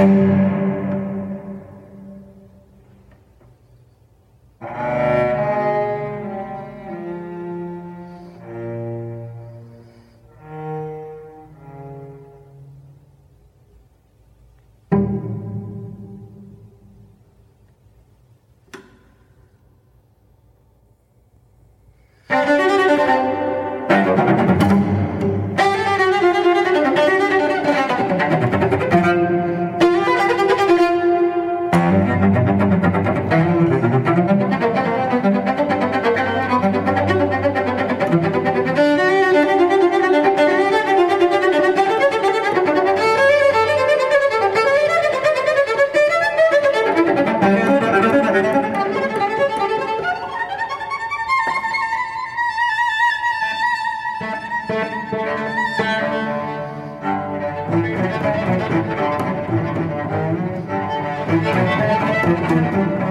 you Thank